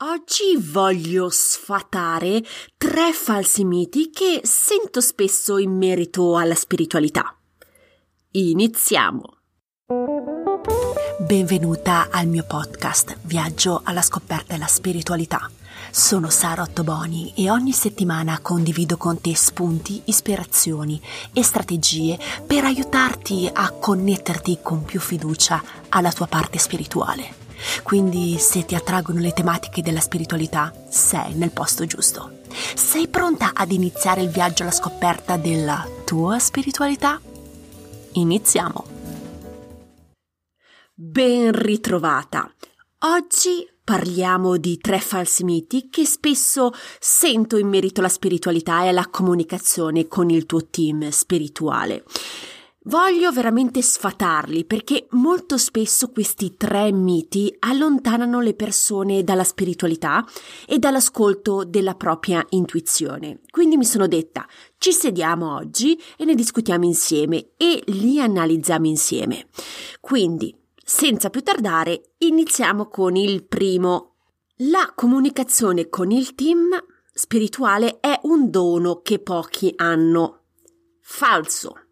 Oggi voglio sfatare tre falsi miti che sento spesso in merito alla spiritualità. Iniziamo! Benvenuta al mio podcast Viaggio alla scoperta della spiritualità. Sono Sara Ottoboni e ogni settimana condivido con te spunti, ispirazioni e strategie per aiutarti a connetterti con più fiducia alla tua parte spirituale. Quindi se ti attraggono le tematiche della spiritualità, sei nel posto giusto. Sei pronta ad iniziare il viaggio alla scoperta della tua spiritualità? Iniziamo! Ben ritrovata! Oggi parliamo di tre falsi miti che spesso sento in merito alla spiritualità e alla comunicazione con il tuo team spirituale. Voglio veramente sfatarli perché molto spesso questi tre miti allontanano le persone dalla spiritualità e dall'ascolto della propria intuizione. Quindi mi sono detta, ci sediamo oggi e ne discutiamo insieme e li analizziamo insieme. Quindi, senza più tardare, iniziamo con il primo. La comunicazione con il team spirituale è un dono che pochi hanno. Falso.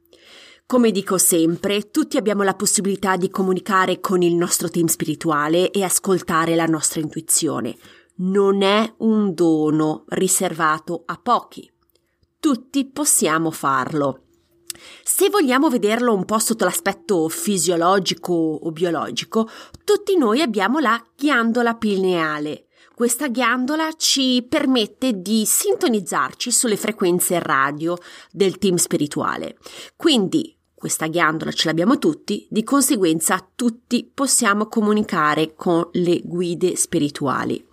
Come dico sempre, tutti abbiamo la possibilità di comunicare con il nostro team spirituale e ascoltare la nostra intuizione. Non è un dono riservato a pochi. Tutti possiamo farlo. Se vogliamo vederlo un po' sotto l'aspetto fisiologico o biologico, tutti noi abbiamo la ghiandola pineale. Questa ghiandola ci permette di sintonizzarci sulle frequenze radio del team spirituale. Quindi questa ghiandola ce l'abbiamo tutti, di conseguenza tutti possiamo comunicare con le guide spirituali.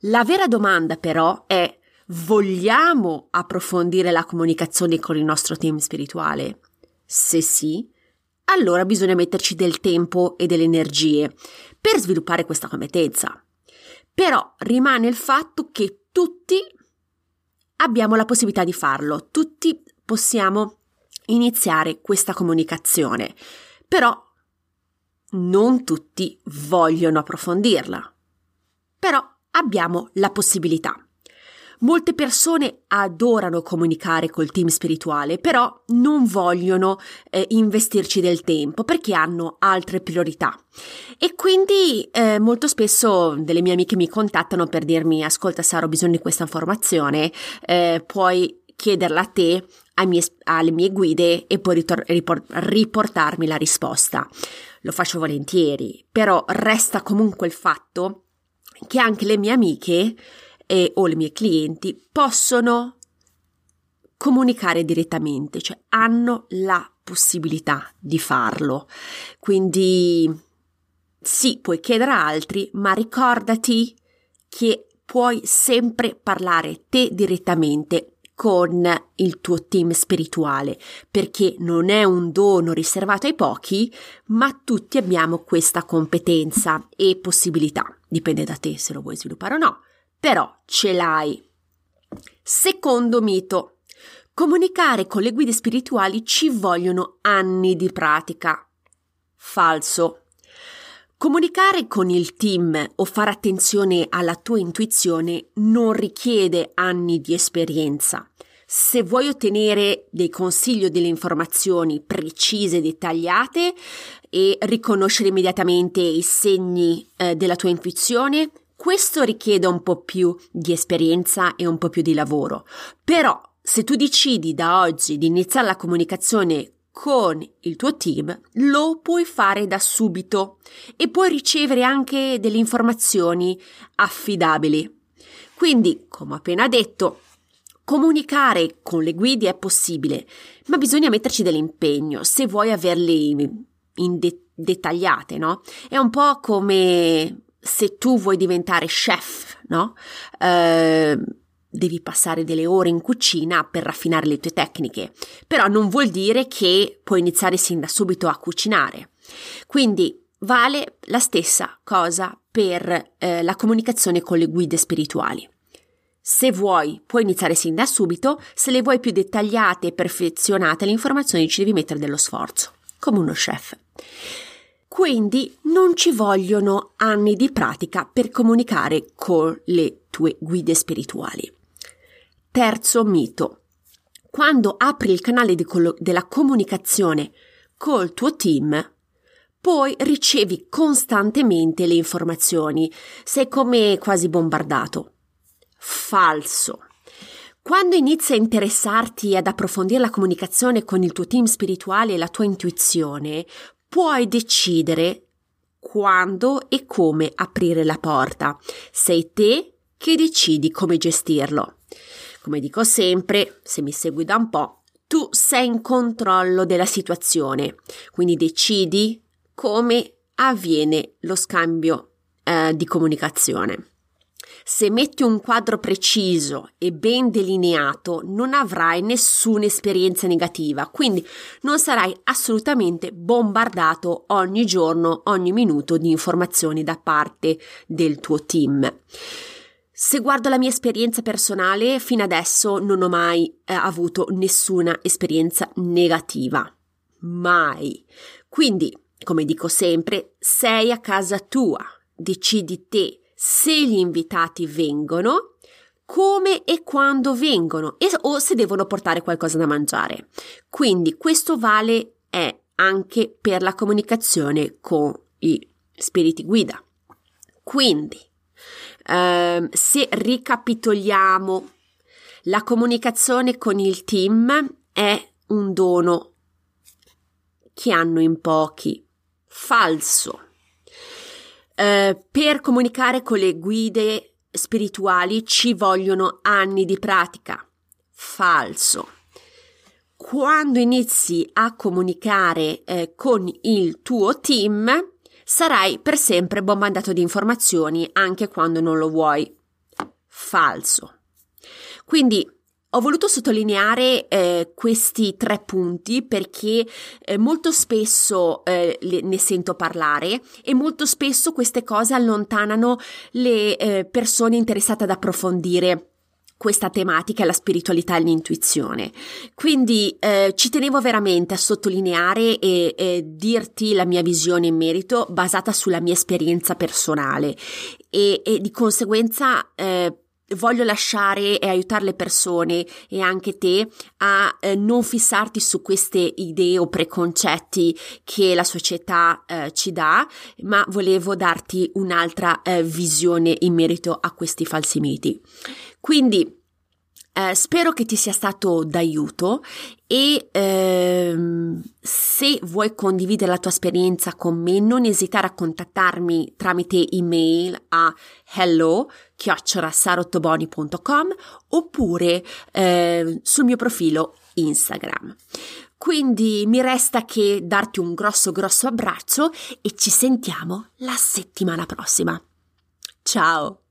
La vera domanda però è vogliamo approfondire la comunicazione con il nostro team spirituale? Se sì, allora bisogna metterci del tempo e delle energie per sviluppare questa competenza. Però rimane il fatto che tutti abbiamo la possibilità di farlo, tutti possiamo iniziare questa comunicazione, però non tutti vogliono approfondirla. Però abbiamo la possibilità. Molte persone adorano comunicare col team spirituale, però non vogliono eh, investirci del tempo perché hanno altre priorità. E quindi eh, molto spesso delle mie amiche mi contattano per dirmi: Ascolta, Sara, ho bisogno di questa informazione, eh, puoi chiederla a te, mie, alle mie guide e poi ritor- riport- riportarmi la risposta. Lo faccio volentieri, però resta comunque il fatto che anche le mie amiche e, o le mie clienti possono comunicare direttamente, cioè hanno la possibilità di farlo. Quindi sì, puoi chiedere a altri, ma ricordati che puoi sempre parlare te direttamente con il tuo team spirituale, perché non è un dono riservato ai pochi, ma tutti abbiamo questa competenza e possibilità. Dipende da te se lo vuoi sviluppare o no, però ce l'hai. Secondo mito. Comunicare con le guide spirituali ci vogliono anni di pratica. Falso. Comunicare con il team o fare attenzione alla tua intuizione non richiede anni di esperienza. Se vuoi ottenere dei consigli o delle informazioni precise e dettagliate e riconoscere immediatamente i segni eh, della tua intuizione, questo richiede un po' più di esperienza e un po' più di lavoro. Però se tu decidi da oggi di iniziare la comunicazione con il tuo team lo puoi fare da subito e puoi ricevere anche delle informazioni affidabili. Quindi, come appena detto, comunicare con le guide è possibile, ma bisogna metterci dell'impegno se vuoi averli in de- dettagliate, no? È un po' come se tu vuoi diventare chef, no? Eh, devi passare delle ore in cucina per raffinare le tue tecniche, però non vuol dire che puoi iniziare sin da subito a cucinare. Quindi vale la stessa cosa per eh, la comunicazione con le guide spirituali. Se vuoi, puoi iniziare sin da subito, se le vuoi più dettagliate e perfezionate, le informazioni ci devi mettere dello sforzo, come uno chef. Quindi non ci vogliono anni di pratica per comunicare con le tue guide spirituali. Terzo mito. Quando apri il canale col- della comunicazione col tuo team, poi ricevi costantemente le informazioni. Sei come quasi bombardato. Falso. Quando inizi a interessarti ad approfondire la comunicazione con il tuo team spirituale e la tua intuizione, puoi decidere quando e come aprire la porta. Sei te che decidi come gestirlo. Come dico sempre, se mi segui da un po', tu sei in controllo della situazione, quindi decidi come avviene lo scambio eh, di comunicazione. Se metti un quadro preciso e ben delineato, non avrai nessuna esperienza negativa, quindi non sarai assolutamente bombardato ogni giorno, ogni minuto di informazioni da parte del tuo team. Se guardo la mia esperienza personale, fino adesso non ho mai eh, avuto nessuna esperienza negativa. Mai. Quindi, come dico sempre, sei a casa tua, decidi te se gli invitati vengono, come e quando vengono e, o se devono portare qualcosa da mangiare. Quindi questo vale è anche per la comunicazione con i spiriti guida. Quindi, ehm, se ricapitoliamo, la comunicazione con il team è un dono che hanno in pochi. Falso eh, per comunicare con le guide spirituali ci vogliono anni di pratica. Falso. Quando inizi a comunicare eh, con il tuo team, sarai per sempre bombardato di informazioni anche quando non lo vuoi. Falso. Quindi ho voluto sottolineare eh, questi tre punti perché eh, molto spesso eh, le, ne sento parlare e molto spesso queste cose allontanano le eh, persone interessate ad approfondire questa tematica, la spiritualità e l'intuizione. Quindi eh, ci tenevo veramente a sottolineare e, e, dirti la mia visione in merito basata sulla mia esperienza personale e, e di conseguenza eh, voglio lasciare e aiutare le persone e anche te a eh, non fissarti su queste idee o preconcetti che la società eh, ci dà, ma volevo darti un'altra eh, visione in merito a questi falsi miti. Quindi eh, spero che ti sia stato d'aiuto e ehm, se vuoi condividere la tua esperienza con me non esitare a contattarmi tramite email a hello chiocciolasarottoboni.com oppure eh, sul mio profilo Instagram. Quindi mi resta che darti un grosso grosso abbraccio e ci sentiamo la settimana prossima. Ciao!